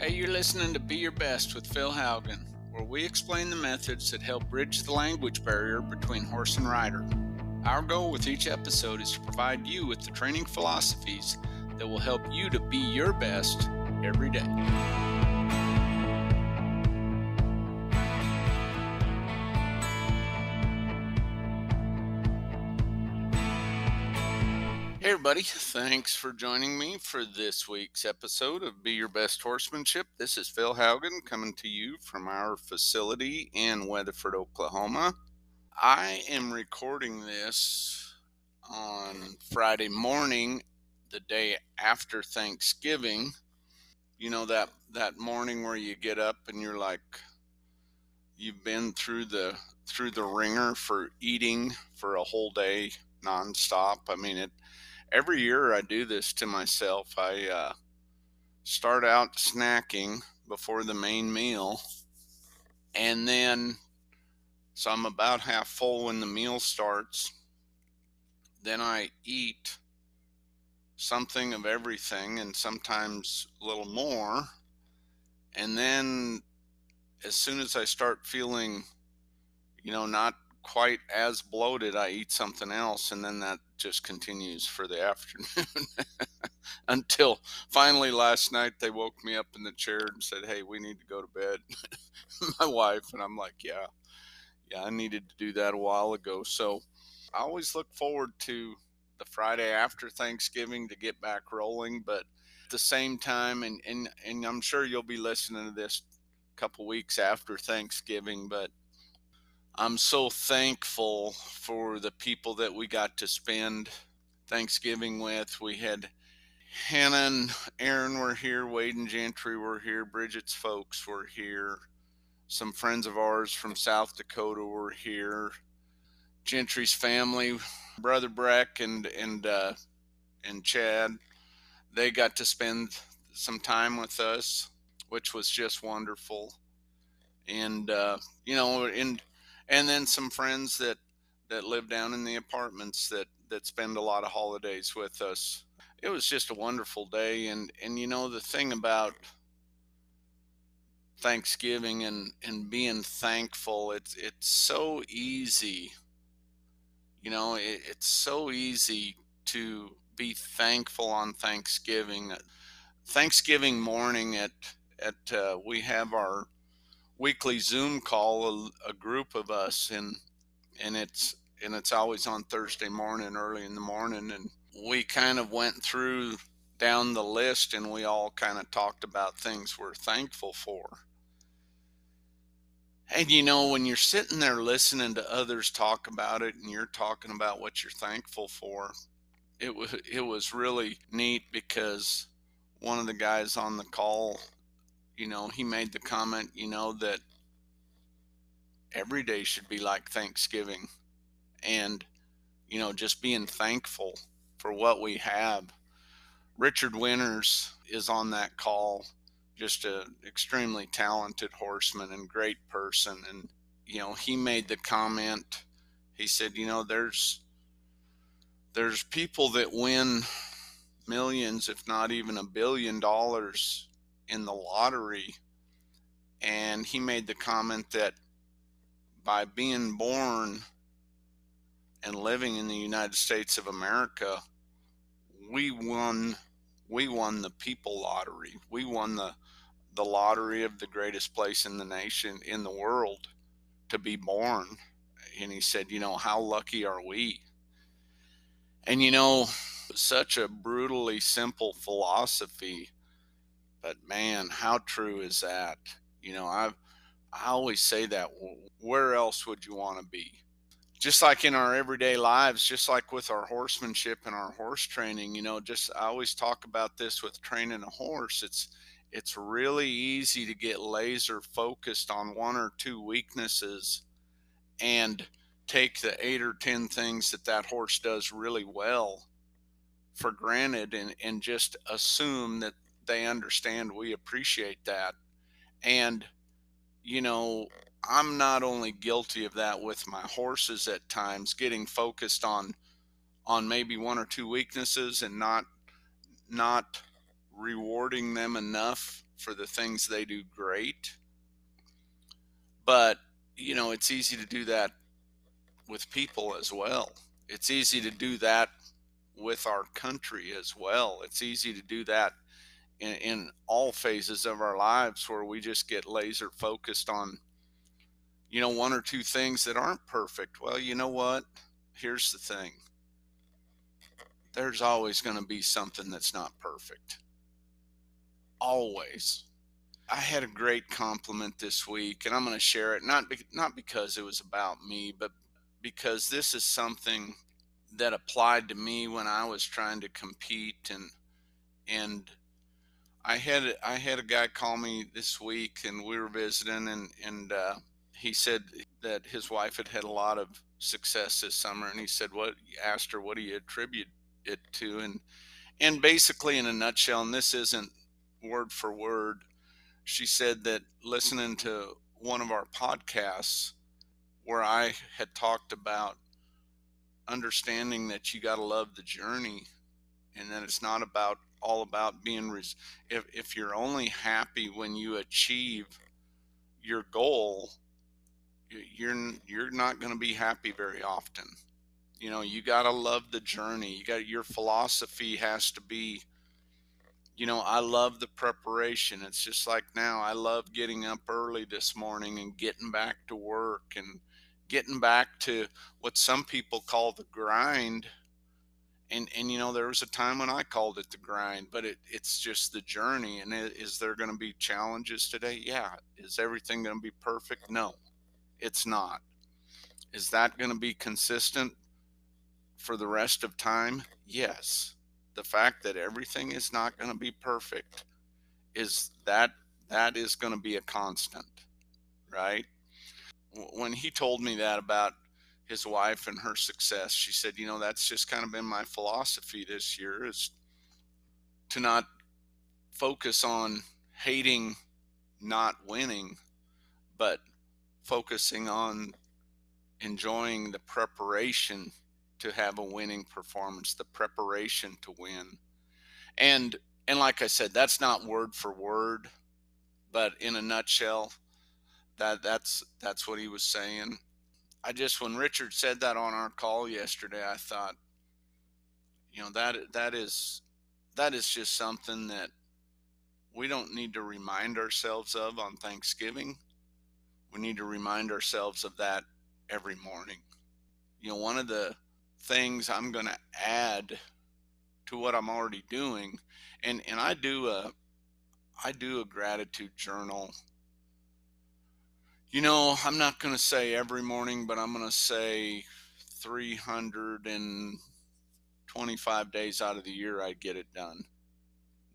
Hey, you're listening to Be Your Best with Phil Haugen, where we explain the methods that help bridge the language barrier between horse and rider. Our goal with each episode is to provide you with the training philosophies that will help you to be your best every day. Everybody. Thanks for joining me for this week's episode of Be Your Best Horsemanship. This is Phil Haugen coming to you from our facility in Weatherford, Oklahoma. I am recording this on Friday morning, the day after Thanksgiving. You know that that morning where you get up and you're like you've been through the through the ringer for eating for a whole day nonstop. I mean it every year I do this to myself. I uh, start out snacking before the main meal, and then so I'm about half full when the meal starts. Then I eat something of everything and sometimes a little more. And then as soon as I start feeling, you know, not quite as bloated, I eat something else. And then that just continues for the afternoon until finally last night they woke me up in the chair and said, Hey, we need to go to bed. My wife, and I'm like, Yeah, yeah, I needed to do that a while ago. So I always look forward to the Friday after Thanksgiving to get back rolling. But at the same time, and, and, and I'm sure you'll be listening to this a couple weeks after Thanksgiving, but I'm so thankful for the people that we got to spend Thanksgiving with. We had Hannah and Aaron were here, Wade and Gentry were here, Bridget's folks were here, some friends of ours from South Dakota were here, Gentry's family, brother Breck and and uh, and Chad, they got to spend some time with us, which was just wonderful. And uh, you know, and and then some friends that that live down in the apartments that that spend a lot of holidays with us. It was just a wonderful day and and you know the thing about Thanksgiving and and being thankful it's it's so easy. You know, it, it's so easy to be thankful on Thanksgiving. Thanksgiving morning at at uh, we have our weekly Zoom call, a, a, group of us, and and it's and it's always on Thursday morning, early in the morning, and we kind of went through down the list, and we all kind of talked about things we're thankful for. And you know, when you're sitting there listening to others talk about it, and you're talking about what you're thankful for, it was it was really neat because one of the guys on the call you know, he made the comment, you know, that every day should be like Thanksgiving and, you know, just being thankful for what we have. Richard Winters is on that call, just an extremely talented horseman and great person. And, you know, he made the comment, he said, you know, there's, there's people that win millions, if not even a billion dollars in the lottery. And he made the comment that by being born and living in the United States of America, we won we won the people lottery. We won the the lottery of the greatest place in the nation in the world to be born. And he said, you know, how lucky are we? And you know, such a brutally simple philosophy but man, how true is that? You know, I I always say that. Where else would you want to be? Just like in our everyday lives, just like with our horsemanship and our horse training, you know, just I always talk about this with training a horse. It's it's really easy to get laser focused on one or two weaknesses and take the eight or ten things that that horse does really well for granted and, and just assume that they understand we appreciate that. And, you know, I'm not only guilty of that with my horses at times, getting focused on on maybe one or two weaknesses and not not rewarding them enough for the things they do great. But, you know, it's easy to do that with people as well. It's easy to do that with our country as well. It's easy to do that in, in all phases of our lives where we just get laser focused on, you know, one or two things that aren't perfect. Well, you know what? Here's the thing there's always going to be something that's not perfect. Always. I had a great compliment this week, and I'm going to share it not be, not because it was about me, but because this is something that applied to me when I was trying to compete and and I had I had a guy call me this week and we were visiting and and uh, he said that his wife had had a lot of success this summer and he said what asked her what do you attribute it to? And and basically in a nutshell and this isn't word for word she said that listening to one of our podcasts where I had talked about understanding that you got to love the journey and that it's not about all about being res- if if you're only happy when you achieve your goal you're you're not going to be happy very often. You know you got to love the journey. You got your philosophy has to be you know i love the preparation. It's just like now i love getting up early this morning and getting back to work and getting back to what some people call the grind and and you know there was a time when i called it the grind but it, it's just the journey and it, is there going to be challenges today? Yeah. Is everything going to be perfect? No it's not. Is that going to be consistent for the rest of time? Yes. The fact that everything is not going to be perfect is that that is going to be a constant right? When he told me that about his wife and her success, she said, you know, that's just kind of been my philosophy this year is to not focus on hating not winning, but focusing on enjoying the preparation to have a winning performance, the preparation to win. And and like I said, that's not word for word, but in a nutshell, that that's that's what he was saying. I just when Richard said that on our call yesterday, I thought, you know that that is that is just something that we don't need to remind ourselves of on Thanksgiving. We need to remind ourselves of that every morning. You know, one of the things I'm going to add to what I'm already doing, and and I do a I do a gratitude journal you know, I'm not going to say every morning, but I'm going to say 325 days out of the year I get it done.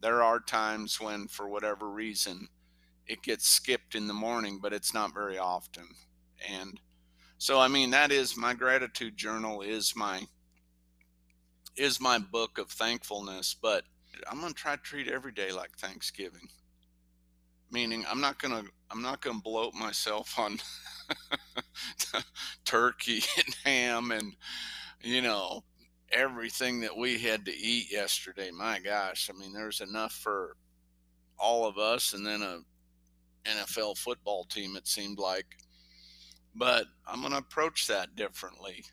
There are times when, for whatever reason, it gets skipped in the morning, but it's not very often. And so, I mean, that is my gratitude journal is my is my book of thankfulness, but I'm going to try to treat every day like Thanksgiving meaning I'm not gonna I'm not gonna bloat myself on turkey and ham and you know everything that we had to eat yesterday. My gosh, I mean there's enough for all of us and then a NFL football team it seemed like. But I'm going to approach that differently.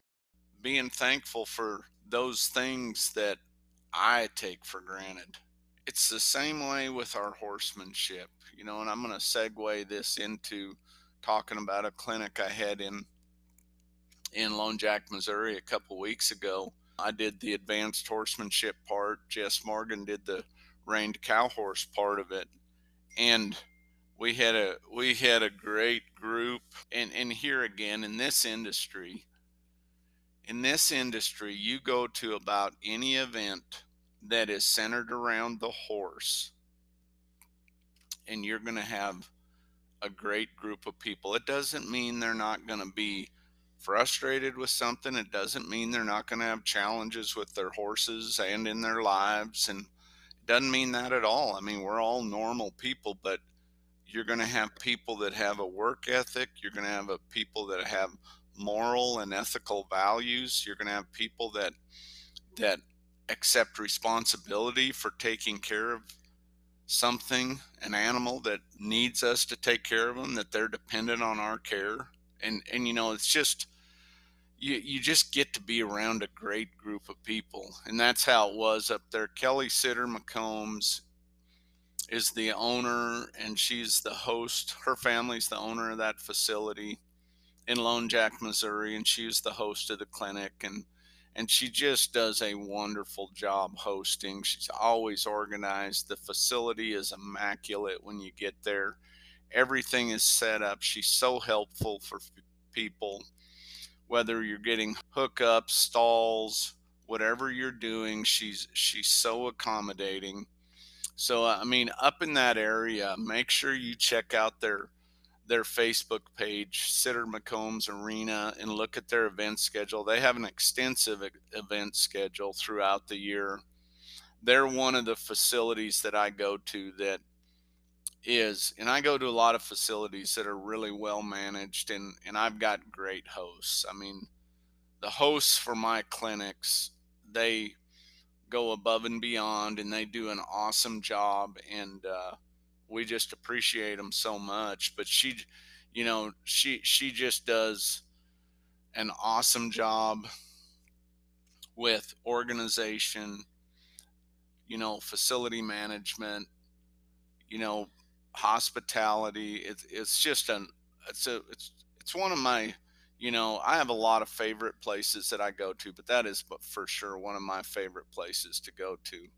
Being thankful for those things that I take for granted it's the same way with our horsemanship, you know, and I'm going to segue this into talking about a clinic I had in in Lone Jack, Missouri a couple weeks ago. I did the advanced horsemanship part. Jess Morgan did the reined cow horse part of it. And we had a we had a great group and and here again in this industry in this industry you go to about any event that is centered around the horse, and you're going to have a great group of people. It doesn't mean they're not going to be frustrated with something. It doesn't mean they're not going to have challenges with their horses and in their lives. And it doesn't mean that at all. I mean, we're all normal people, but you're going to have people that have a work ethic. You're going to have people that have moral and ethical values. You're going to have people that that accept responsibility for taking care of something, an animal that needs us to take care of them, that they're dependent on our care. And, and you know, it's just, you, you just get to be around a great group of people. And that's how it was up there. Kelly Sitter McCombs is the owner and she's the host. Her family's the owner of that facility in Lone Jack, Missouri, and she's the host of the clinic. And and she just does a wonderful job hosting. She's always organized. The facility is immaculate when you get there. Everything is set up. She's so helpful for people, whether you're getting hookups, stalls, whatever you're doing. She's she's so accommodating. So I mean, up in that area, make sure you check out their their Facebook page, Sitter McCombs Arena, and look at their event schedule. They have an extensive event schedule throughout the year. They're one of the facilities that I go to that is, and I go to a lot of facilities that are really well managed, and, and I've got great hosts. I mean, the hosts for my clinics, they go above and beyond and they do an awesome job. And, uh, we just appreciate them so much. But she, you know, she she just does an awesome job with organization, you know, facility management, you know, hospitality. It's it's just an it's a it's it's one of my you know i have a lot of favorite places that i go to but that is but for sure one of my favorite places to go to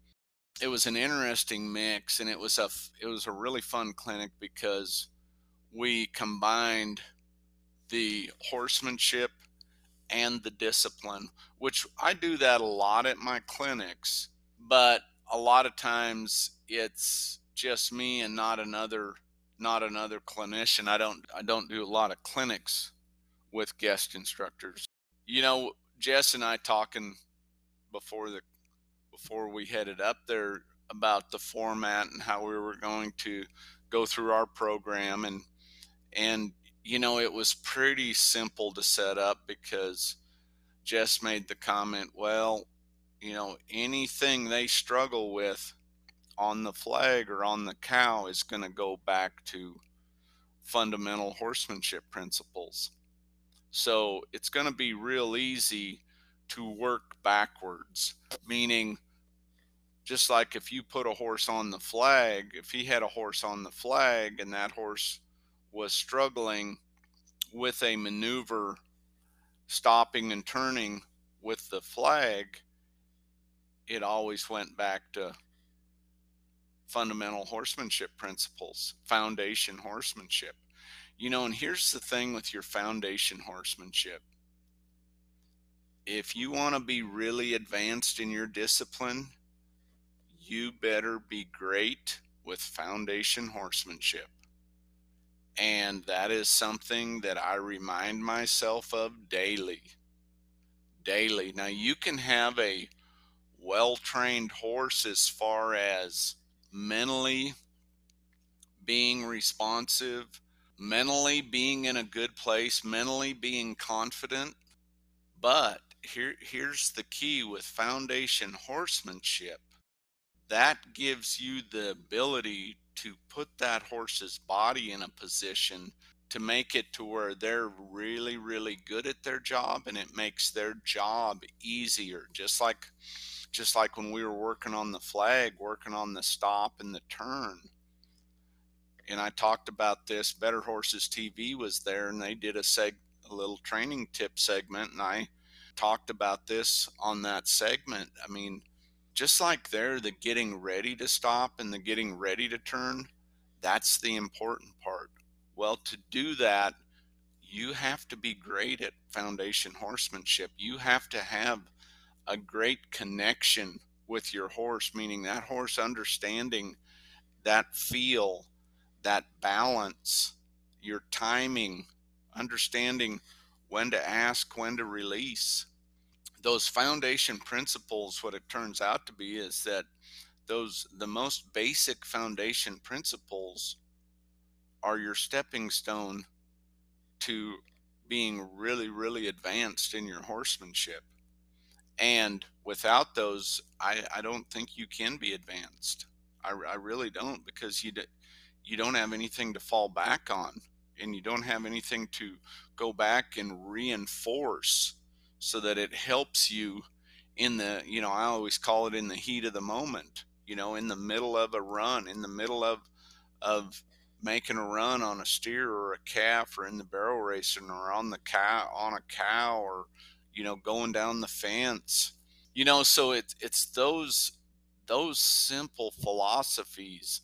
it was an interesting mix and it was a it was a really fun clinic because we combined the horsemanship and the discipline which I do that a lot at my clinics but a lot of times it's just me and not another not another clinician. I don't I don't do a lot of clinics with guest instructors. You know Jess and I talking before the before we headed up there about the format and how we were going to go through our program. And and you know it was pretty simple to set up because Jess made the comment well you know anything they struggle with on the flag or on the cow is going to go back to fundamental horsemanship principles. So it's going to be real easy to work backwards meaning just like if you put a horse on the flag, if he had a horse on the flag and that horse was struggling with a maneuver, stopping and turning with the flag, it always went back to fundamental horsemanship principles, foundation horsemanship. You know, and here's the thing with your foundation horsemanship. If you want to be really advanced in your discipline, you better be great with foundation horsemanship. And that is something that I remind myself of daily. Daily. Now, you can have a well trained horse as far as mentally being responsive, mentally being in a good place, mentally being confident. But here, here's the key with foundation horsemanship that gives you the ability to put that horse's body in a position to make it to where they're really really good at their job and it makes their job easier. Just like just like when we were working on the flag working on the stop and the turn and I talked about this Better Horses TV was there and they did a seg a little training tip segment and I talked about this on that segment. I mean just like there, the getting ready to stop and the getting ready to turn, that's the important part. Well, to do that, you have to be great at foundation horsemanship. You have to have a great connection with your horse, meaning that horse understanding that feel, that balance, your timing, understanding when to ask, when to release those foundation principles, what it turns out to be is that those the most basic foundation principles are your stepping stone to being really, really advanced in your horsemanship. And without those, I, I don't think you can be advanced. I, I really don't because you you don't have anything to fall back on and you don't have anything to go back and reinforce so that it helps you in the you know i always call it in the heat of the moment you know in the middle of a run in the middle of of making a run on a steer or a calf or in the barrel racing or on the cow on a cow or you know going down the fence. You know so it's it's those those simple philosophies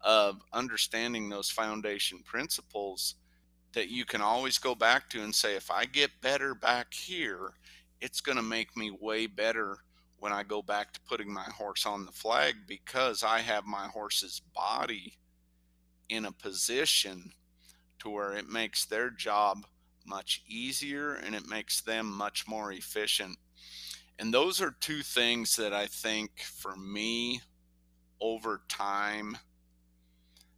of understanding those foundation principles that you can always go back to and say if i get better back here it's going to make me way better when I go back to putting my horse on the flag because I have my horse's body in a position to where it makes their job much easier and it makes them much more efficient. And those are two things that I think for me over time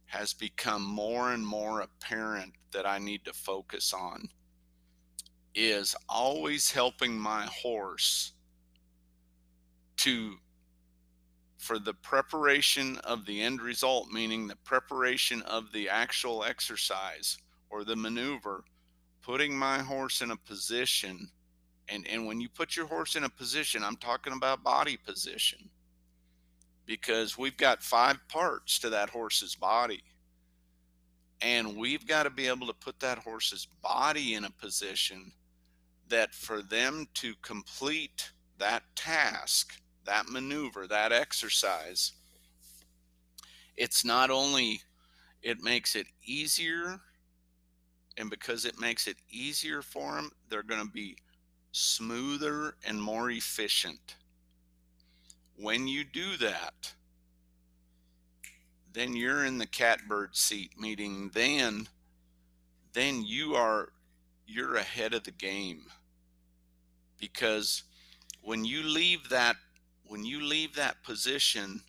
has become more and more apparent that I need to focus on is always helping my horse to for the preparation of the end result meaning the preparation of the actual exercise or the maneuver putting my horse in a position and and when you put your horse in a position i'm talking about body position because we've got five parts to that horse's body and we've got to be able to put that horse's body in a position that for them to complete that task, that maneuver, that exercise, it's not only it makes it easier and because it makes it easier for them, they're going to be smoother and more efficient. When you do that, then you're in the catbird seat meeting then then you are you're ahead of the game. Because when you leave that when you leave that position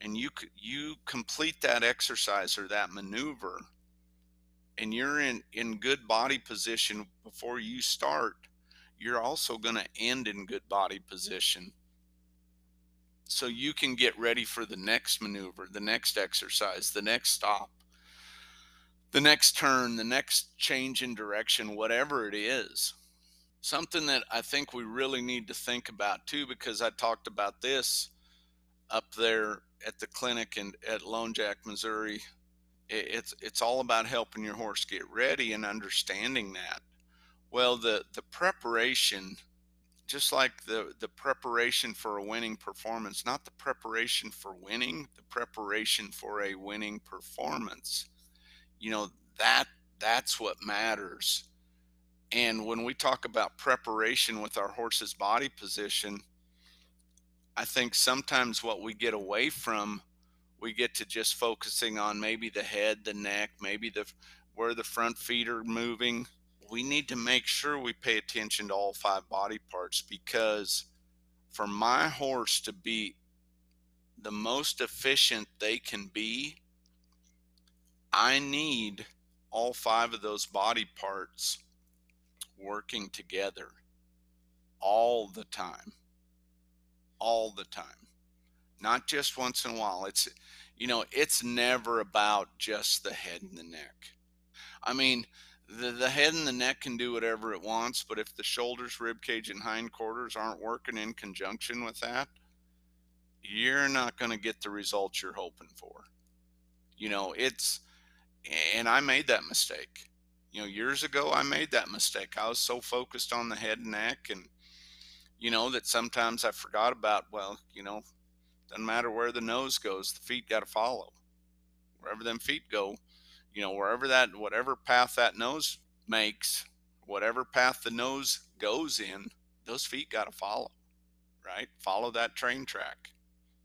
and you you complete that exercise or that maneuver and you're in in good body position before you start you're also going to end in good body position so you can get ready for the next maneuver the next exercise the next stop the next turn, the next change in direction, whatever it is. Something that I think we really need to think about too, because I talked about this up there at the clinic and at Lone Jack, Missouri. It's it's all about helping your horse get ready and understanding that. Well, the the preparation, just like the the preparation for a winning performance, not the preparation for winning, the preparation for a winning performance. You know that that's what matters. And when we talk about preparation with our horse's body position i think sometimes what we get away from we get to just focusing on maybe the head the neck maybe the where the front feet are moving we need to make sure we pay attention to all five body parts because for my horse to be the most efficient they can be I need all five of those body parts working together all the time. All the time. Not just once in a while. It's, you know, it's never about just the head and the neck. I mean, the, the head and the neck can do whatever it wants, but if the shoulders, rib cage, and hindquarters aren't working in conjunction with that, you're not going to get the results you're hoping for. You know, it's and I made that mistake. You know, years ago, I made that mistake. I was so focused on the head and neck, and you know that sometimes I forgot about. Well, you know, doesn't matter where the nose goes, the feet got to follow. Wherever them feet go, you know, wherever that, whatever path that nose makes, whatever path the nose goes in, those feet got to follow, right? Follow that train track.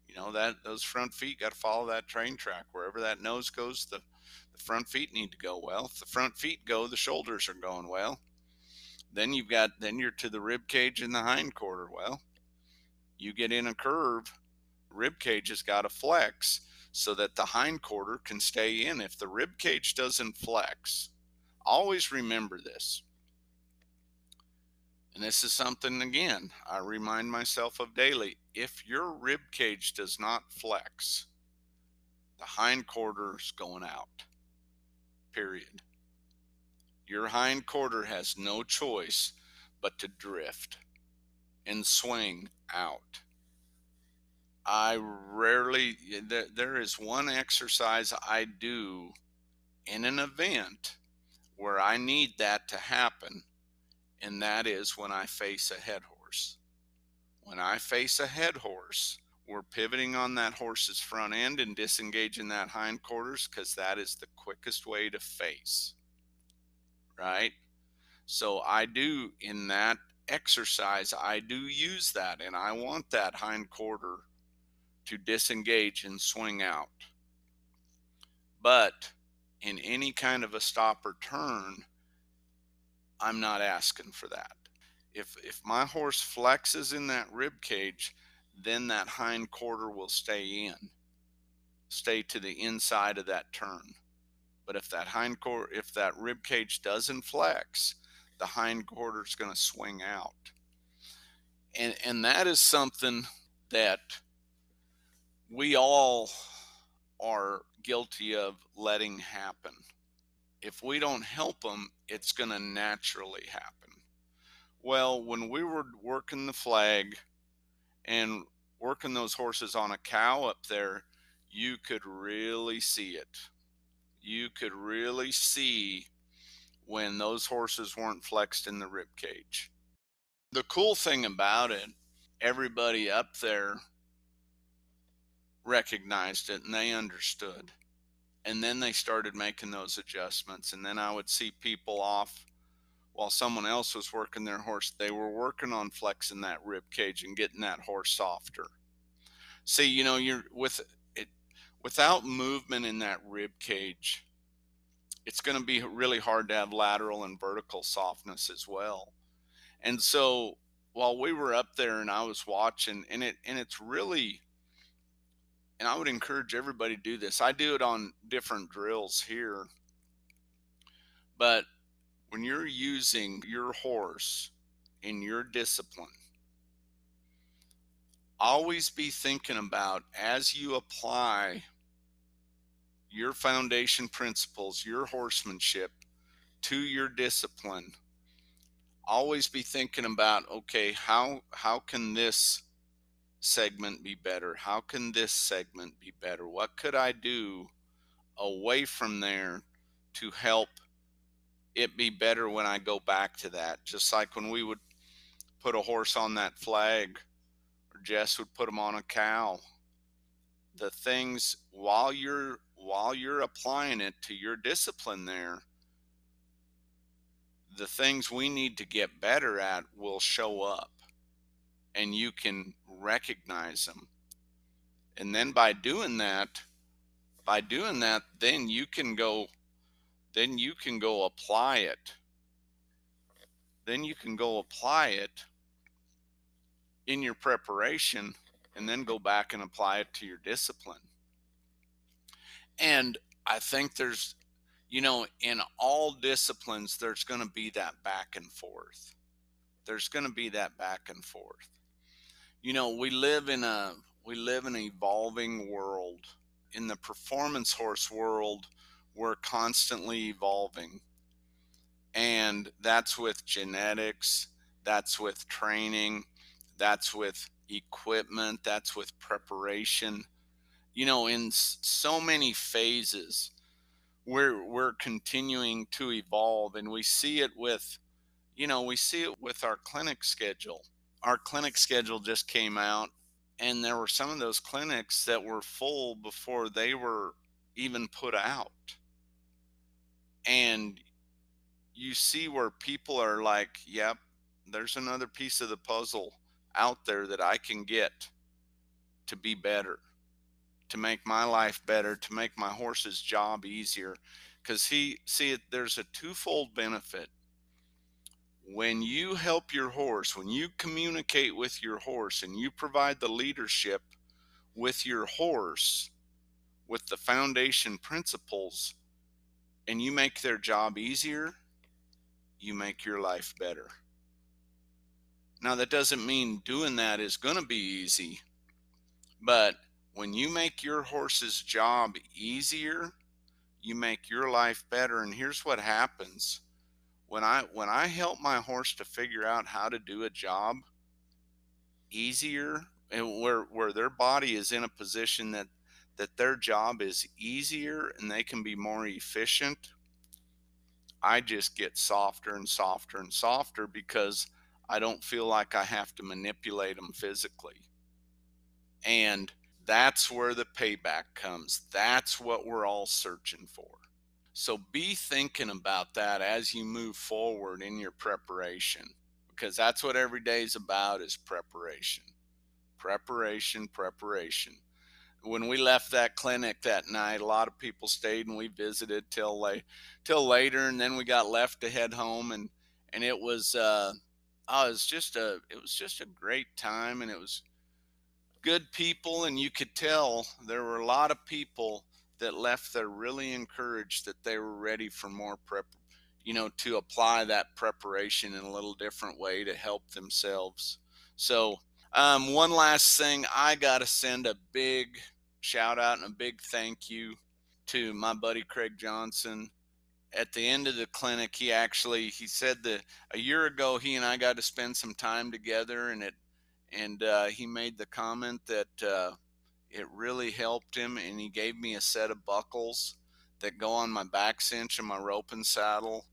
You know that those front feet got to follow that train track. Wherever that nose goes, the the front feet need to go well. If the front feet go, the shoulders are going well. Then you've got then you're to the rib cage and the hind quarter. Well, you get in a curve, rib cage has got to flex so that the hind quarter can stay in. If the rib cage doesn't flex, always remember this. And this is something, again, I remind myself of daily. If your rib cage does not flex, the hind quarter's going out. Period. Your hind quarter has no choice but to drift and swing out. I rarely, there is one exercise I do in an event where I need that to happen, and that is when I face a head horse. When I face a head horse, we're pivoting on that horse's front end and disengaging that hind quarters because that is the quickest way to face. Right? So I do in that exercise, I do use that and I want that hind quarter to disengage and swing out. But in any kind of a stop or turn, I'm not asking for that. If if my horse flexes in that rib cage, then that hind quarter will stay in, stay to the inside of that turn. But if that hind quarter, if that rib cage doesn't flex, the hind quarter is going to swing out. And and that is something that we all are guilty of letting happen. If we don't help them, it's going to naturally happen. Well, when we were working the flag and working those horses on a cow up there, you could really see it. You could really see when those horses weren't flexed in the rib cage. The cool thing about it, everybody up there recognized it and they understood. And then they started making those adjustments. And then I would see people off while someone else was working their horse. They were working on flexing that rib cage and getting that horse softer. See, you know, you're with it without movement in that rib cage, it's going to be really hard to have lateral and vertical softness as well. And so while we were up there and I was watching and it and it's really and I would encourage everybody to do this. I do it on different drills here. But when you're using your horse in your discipline, always be thinking about as you apply your foundation principles, your horsemanship to your discipline, always be thinking about okay, how how can this segment be better? How can this segment be better? What could I do away from there to help it be better when I go back to that? Just like when we would put a horse on that flag, or Jess would put him on a cow. The things while you're while you're applying it to your discipline there, the things we need to get better at will show up and you can recognize them. And then by doing that, by doing that, then you can go, then you can go apply it. Then you can go apply it in your preparation and then go back and apply it to your discipline. And I think there's, you know, in all disciplines, there's going to be that back and forth. There's going to be that back and forth you know we live in a we live in an evolving world. In the performance horse world we're constantly evolving. And that's with genetics that's with training that's with equipment that's with preparation. You know in so many phases we're we're continuing to evolve and we see it with you know we see it with our clinic schedule our clinic schedule just came out and there were some of those clinics that were full before they were even put out. And you see where people are like yep there's another piece of the puzzle out there that i can get to be better to make my life better to make my horse's job easier. Because he see there's a twofold benefit when you help your horse, when you communicate with your horse and you provide the leadership with your horse, with the foundation principles, and you make their job easier, you make your life better. Now, that doesn't mean doing that is going to be easy, but when you make your horse's job easier, you make your life better. And here's what happens when I when I help my horse to figure out how to do a job easier and where where their body is in a position that that their job is easier and they can be more efficient i just get softer and softer and softer because i don't feel like i have to manipulate them physically. And that's where the payback comes. That's what we're all searching for so be thinking about that as you move forward in your preparation because that's what every day is about is preparation. Preparation preparation. When we left that clinic that night a lot of people stayed and we visited till late till later and then we got left to head home and and it was uh oh, it was just a it was just a great time and it was good people and you could tell there were a lot of people that left there really encouraged that they were ready for more prep you know to apply that preparation in a little different way to help themselves so um, one last thing, I got to send a big shout out and a big thank you to my buddy Craig Johnson. At the end of the clinic, he actually he said that a year ago he and I got to spend some time together, and it and uh, he made the comment that uh, it really helped him, and he gave me a set of buckles that go on my back cinch and my rope and saddle,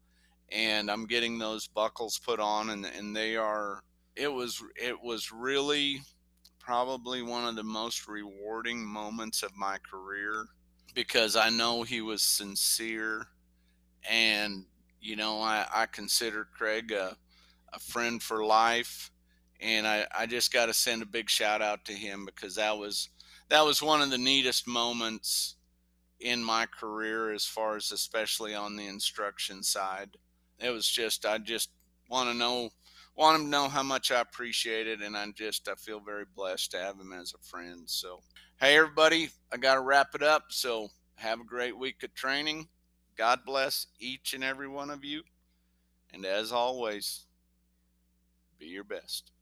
and I'm getting those buckles put on, and and they are it was it was really probably one of the most rewarding moments of my career because I know he was sincere and you know I, I consider Craig a, a friend for life and I, I just got to send a big shout out to him because that was that was one of the neatest moments in my career as far as especially on the instruction side it was just I just want to know want him to know how much I appreciate it, and I just I feel very blessed to have him as a friend. So, hey everybody, I got to wrap it up. So have a great week of training. God bless each and every one of you, and as always, be your best.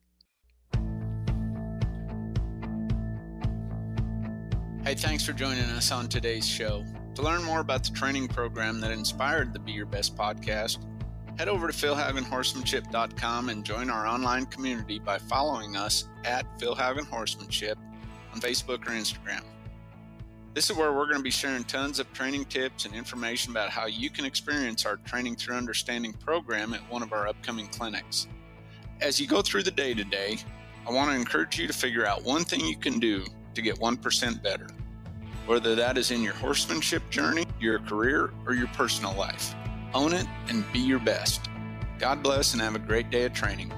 Hey, thanks for joining us on today's show. To learn more about the training program that inspired the Be Your Best podcast Head over to philhaugenhorsemanship.com and join our online community by following us at Philhaugen Horsemanship on Facebook or Instagram. This is where we're going to be sharing tons of training tips and information about how you can experience our Training Through Understanding program at one of our upcoming clinics. As you go through the day today, I want to encourage you to figure out one thing you can do to get 1% better, whether that is in your horsemanship journey, your career, or your personal life. Own it and be your best. God bless and have a great day of training.